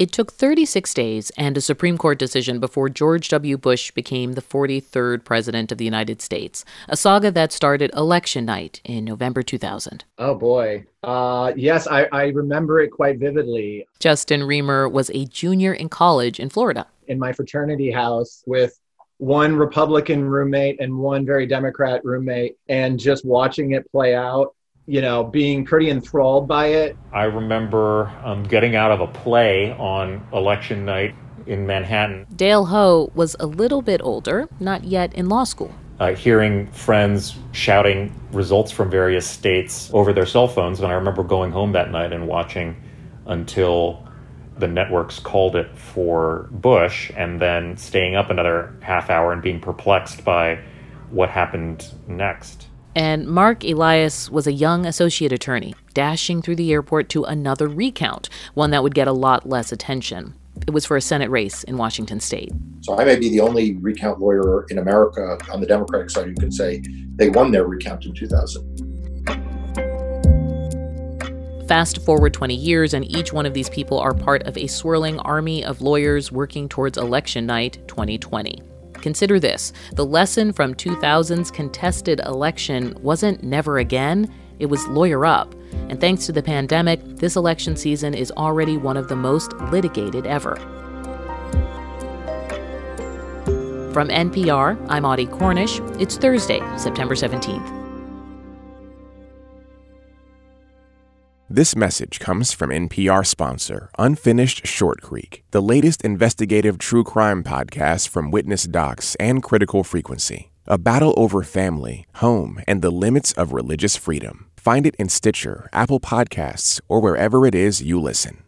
It took 36 days and a Supreme Court decision before George W. Bush became the 43rd President of the United States, a saga that started election night in November 2000. Oh boy. Uh, yes, I, I remember it quite vividly. Justin Riemer was a junior in college in Florida. In my fraternity house with one Republican roommate and one very Democrat roommate, and just watching it play out you know, being pretty enthralled by it. I remember um, getting out of a play on election night in Manhattan. Dale Ho was a little bit older, not yet in law school. Uh, hearing friends shouting results from various states over their cell phones, and I remember going home that night and watching until the networks called it for Bush, and then staying up another half hour and being perplexed by what happened next. And Mark Elias was a young associate attorney, dashing through the airport to another recount, one that would get a lot less attention. It was for a Senate race in Washington state. So I may be the only recount lawyer in America on the Democratic side who can say they won their recount in 2000. Fast forward 20 years, and each one of these people are part of a swirling army of lawyers working towards election night 2020. Consider this the lesson from 2000's contested election wasn't never again, it was lawyer up. And thanks to the pandemic, this election season is already one of the most litigated ever. From NPR, I'm Audie Cornish. It's Thursday, September 17th. This message comes from NPR sponsor Unfinished Short Creek, the latest investigative true crime podcast from Witness Docs and Critical Frequency. A battle over family, home, and the limits of religious freedom. Find it in Stitcher, Apple Podcasts, or wherever it is you listen.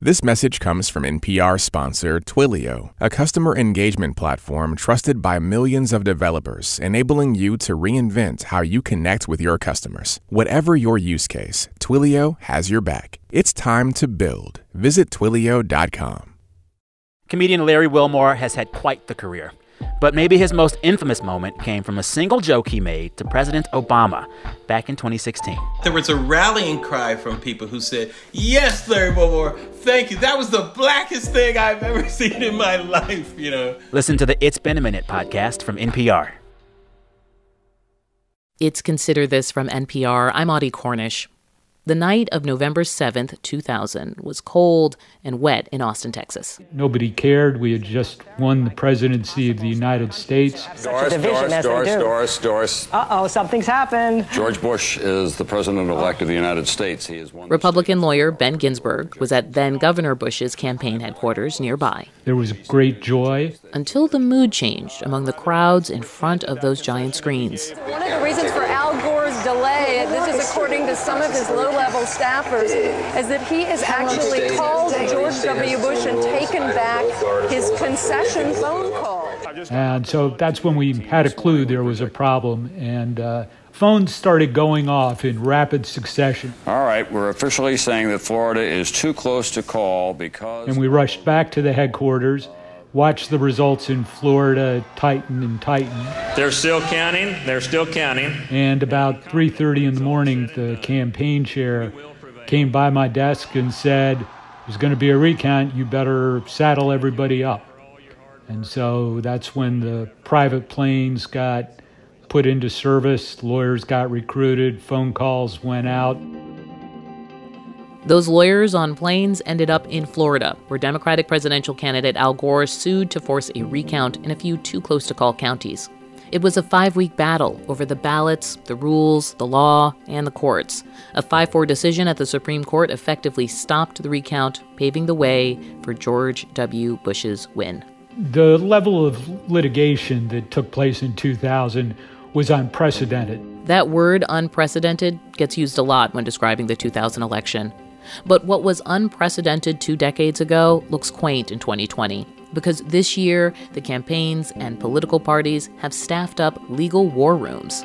This message comes from NPR sponsor Twilio, a customer engagement platform trusted by millions of developers, enabling you to reinvent how you connect with your customers. Whatever your use case, Twilio has your back. It's time to build. Visit Twilio.com. Comedian Larry Wilmore has had quite the career. But maybe his most infamous moment came from a single joke he made to President Obama back in 2016. There was a rallying cry from people who said, Yes, Larry Wilmore, thank you. That was the blackest thing I've ever seen in my life, you know. Listen to the It's Been a Minute podcast from NPR. It's Consider This from NPR. I'm Audie Cornish. The night of November 7th, 2000, was cold and wet in Austin, Texas. Nobody cared. We had just won the presidency of the United States. Doris, Doris, Doris, Doris, Doris. Uh oh, something's happened. George Bush is the president elect of the United States. He is one. Republican lawyer Ben Ginsberg was at then Governor Bush's campaign headquarters nearby. There was great joy. Until the mood changed among the crowds in front of those giant screens. One of the reasons for Al Gore's delay, this is according to some of his low level staffers, is that he has actually called George W. Bush and taken back his concession phone call. And so that's when we had a clue there was a problem. And uh, phones started going off in rapid succession. All right, we're officially saying that Florida is too close to call because. And we rushed back to the headquarters watch the results in Florida tighten and tighten. They're still counting. They're still counting. And about 3:30 in the morning, the campaign chair came by my desk and said, "There's going to be a recount. You better saddle everybody up." And so that's when the private planes got put into service, lawyers got recruited, phone calls went out. Those lawyers on planes ended up in Florida, where Democratic presidential candidate Al Gore sued to force a recount in a few too close to call counties. It was a five week battle over the ballots, the rules, the law, and the courts. A 5 4 decision at the Supreme Court effectively stopped the recount, paving the way for George W. Bush's win. The level of litigation that took place in 2000 was unprecedented. That word, unprecedented, gets used a lot when describing the 2000 election. But what was unprecedented two decades ago looks quaint in 2020 because this year the campaigns and political parties have staffed up legal war rooms.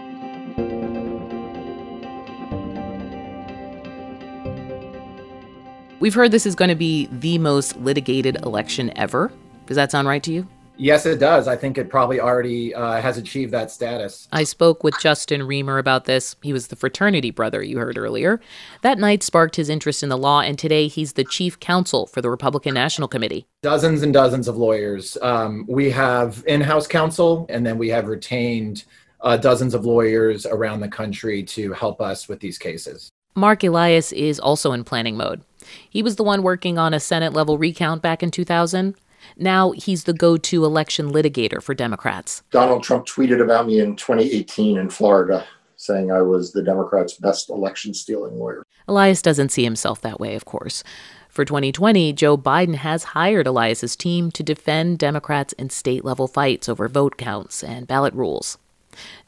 We've heard this is going to be the most litigated election ever. Does that sound right to you? Yes, it does. I think it probably already uh, has achieved that status. I spoke with Justin Riemer about this. He was the fraternity brother you heard earlier. That night sparked his interest in the law, and today he's the chief counsel for the Republican National Committee. Dozens and dozens of lawyers. Um, we have in house counsel, and then we have retained uh, dozens of lawyers around the country to help us with these cases. Mark Elias is also in planning mode. He was the one working on a Senate level recount back in 2000. Now he's the go to election litigator for Democrats. Donald Trump tweeted about me in 2018 in Florida, saying I was the Democrats' best election stealing lawyer. Elias doesn't see himself that way, of course. For 2020, Joe Biden has hired Elias's team to defend Democrats in state level fights over vote counts and ballot rules.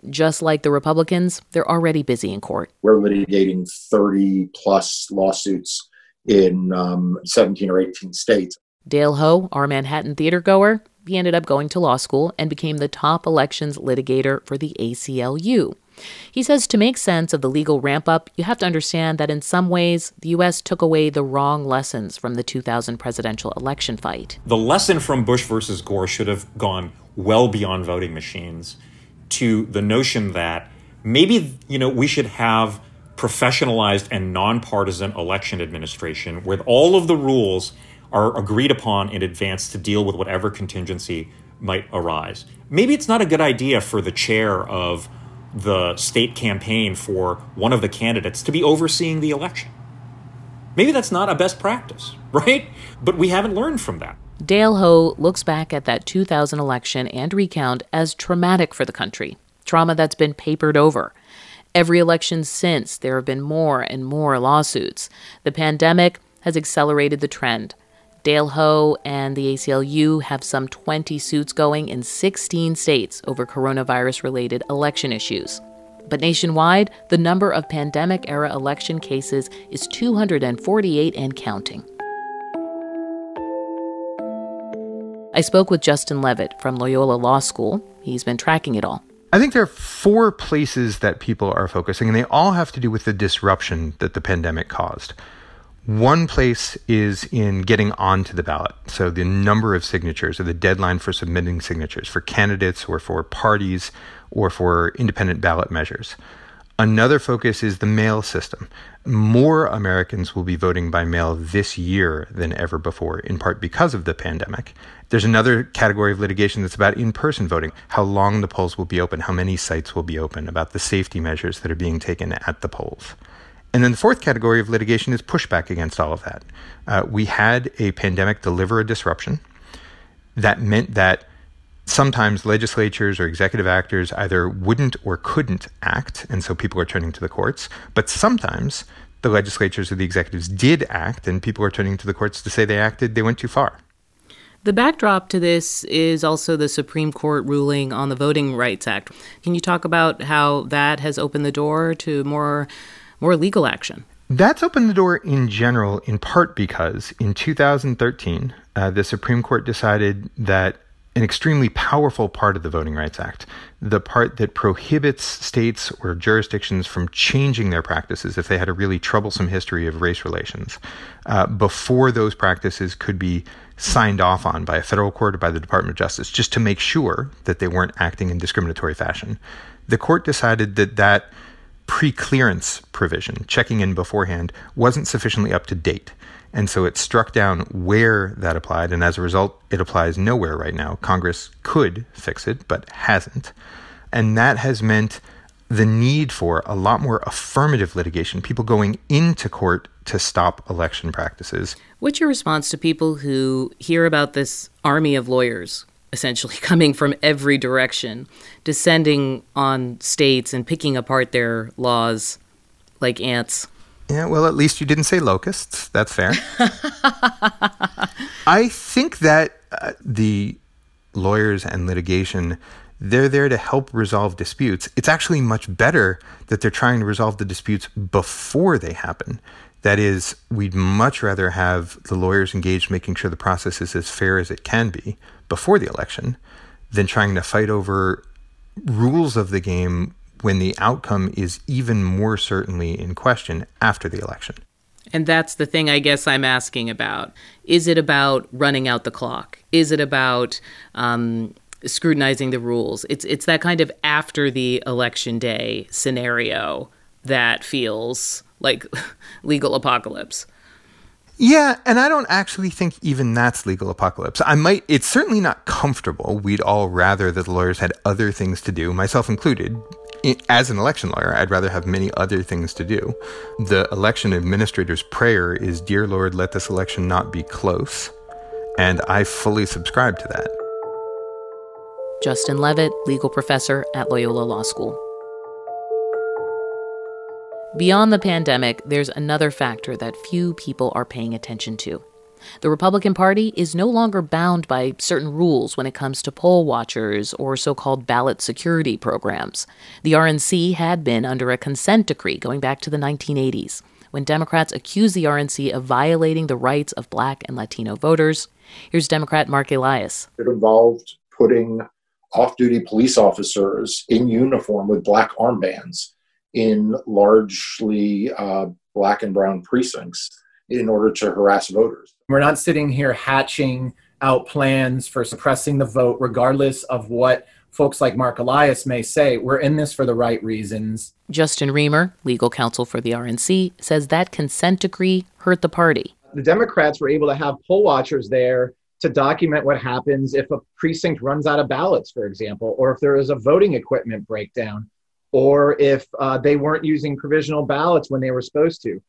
Just like the Republicans, they're already busy in court. We're litigating 30 plus lawsuits in um, 17 or 18 states. Dale Ho, our Manhattan theater goer, he ended up going to law school and became the top elections litigator for the ACLU. He says to make sense of the legal ramp up, you have to understand that in some ways, the U.S. took away the wrong lessons from the 2000 presidential election fight. The lesson from Bush versus Gore should have gone well beyond voting machines to the notion that maybe, you know, we should have professionalized and nonpartisan election administration with all of the rules are agreed upon in advance to deal with whatever contingency might arise. Maybe it's not a good idea for the chair of the state campaign for one of the candidates to be overseeing the election. Maybe that's not a best practice, right? But we haven't learned from that. Dale Ho looks back at that 2000 election and recount as traumatic for the country, trauma that's been papered over. Every election since, there have been more and more lawsuits. The pandemic has accelerated the trend. Dale Ho and the ACLU have some 20 suits going in 16 states over coronavirus related election issues. But nationwide, the number of pandemic era election cases is 248 and counting. I spoke with Justin Levitt from Loyola Law School. He's been tracking it all. I think there are four places that people are focusing, and they all have to do with the disruption that the pandemic caused. One place is in getting onto the ballot. So the number of signatures or the deadline for submitting signatures for candidates or for parties or for independent ballot measures. Another focus is the mail system. More Americans will be voting by mail this year than ever before, in part because of the pandemic. There's another category of litigation that's about in person voting, how long the polls will be open, how many sites will be open, about the safety measures that are being taken at the polls. And then the fourth category of litigation is pushback against all of that. Uh, we had a pandemic deliver a disruption that meant that sometimes legislatures or executive actors either wouldn't or couldn't act, and so people are turning to the courts. But sometimes the legislatures or the executives did act, and people are turning to the courts to say they acted, they went too far. The backdrop to this is also the Supreme Court ruling on the Voting Rights Act. Can you talk about how that has opened the door to more more legal action. That's opened the door in general, in part because in 2013, uh, the Supreme Court decided that an extremely powerful part of the Voting Rights Act, the part that prohibits states or jurisdictions from changing their practices if they had a really troublesome history of race relations, uh, before those practices could be signed off on by a federal court or by the Department of Justice, just to make sure that they weren't acting in discriminatory fashion. The court decided that that pre-clearance provision, checking in beforehand, wasn't sufficiently up to date. And so it struck down where that applied, and as a result, it applies nowhere right now. Congress could fix it, but hasn't. And that has meant the need for a lot more affirmative litigation, people going into court to stop election practices. What's your response to people who hear about this army of lawyers essentially coming from every direction, descending on states and picking apart their laws like ants. Yeah, well, at least you didn't say locusts. That's fair. I think that uh, the lawyers and litigation they're there to help resolve disputes. It's actually much better that they're trying to resolve the disputes before they happen. That is, we'd much rather have the lawyers engaged making sure the process is as fair as it can be before the election than trying to fight over rules of the game when the outcome is even more certainly in question after the election. And that's the thing I guess I'm asking about. Is it about running out the clock? Is it about um, scrutinizing the rules? It's it's that kind of after the election day scenario that feels like legal apocalypse. Yeah, and I don't actually think even that's legal apocalypse. I might, it's certainly not comfortable. We'd all rather that the lawyers had other things to do, myself included. As an election lawyer, I'd rather have many other things to do. The election administrator's prayer is, Dear Lord, let this election not be close. And I fully subscribe to that. Justin Levitt, legal professor at Loyola Law School. Beyond the pandemic, there's another factor that few people are paying attention to. The Republican Party is no longer bound by certain rules when it comes to poll watchers or so called ballot security programs. The RNC had been under a consent decree going back to the 1980s when Democrats accused the RNC of violating the rights of black and Latino voters. Here's Democrat Mark Elias. It involved putting off duty police officers in uniform with black armbands in largely uh, black and brown precincts in order to harass voters. We're not sitting here hatching out plans for suppressing the vote, regardless of what folks like Mark Elias may say. We're in this for the right reasons. Justin Riemer, legal counsel for the RNC, says that consent decree hurt the party. The Democrats were able to have poll watchers there to document what happens if a precinct runs out of ballots, for example, or if there is a voting equipment breakdown or if uh, they weren't using provisional ballots when they were supposed to.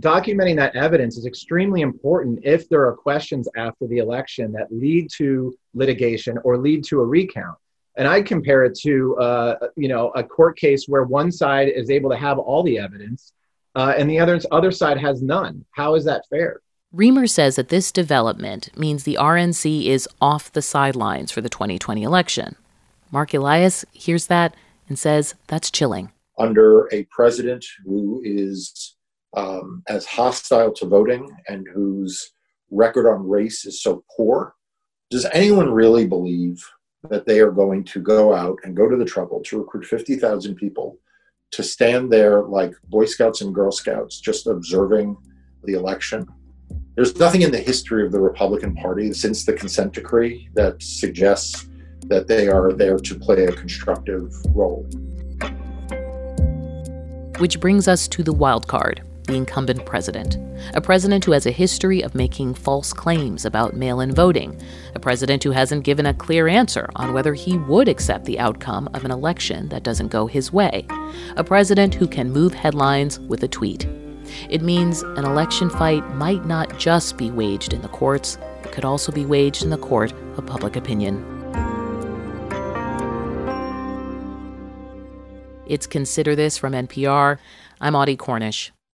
Documenting that evidence is extremely important if there are questions after the election that lead to litigation or lead to a recount. And I compare it to, uh, you know, a court case where one side is able to have all the evidence uh, and the other, other side has none. How is that fair? Riemer says that this development means the RNC is off the sidelines for the 2020 election. Mark Elias hears that and says that's chilling. Under a president who is um, as hostile to voting and whose record on race is so poor, does anyone really believe that they are going to go out and go to the trouble to recruit 50,000 people to stand there like Boy Scouts and Girl Scouts just observing the election? There's nothing in the history of the Republican Party since the consent decree that suggests that they are there to play a constructive role. Which brings us to the wild card the incumbent president. A president who has a history of making false claims about mail in voting. A president who hasn't given a clear answer on whether he would accept the outcome of an election that doesn't go his way. A president who can move headlines with a tweet. It means an election fight might not just be waged in the courts, it could also be waged in the court of public opinion. It's Consider This from NPR. I'm Audie Cornish.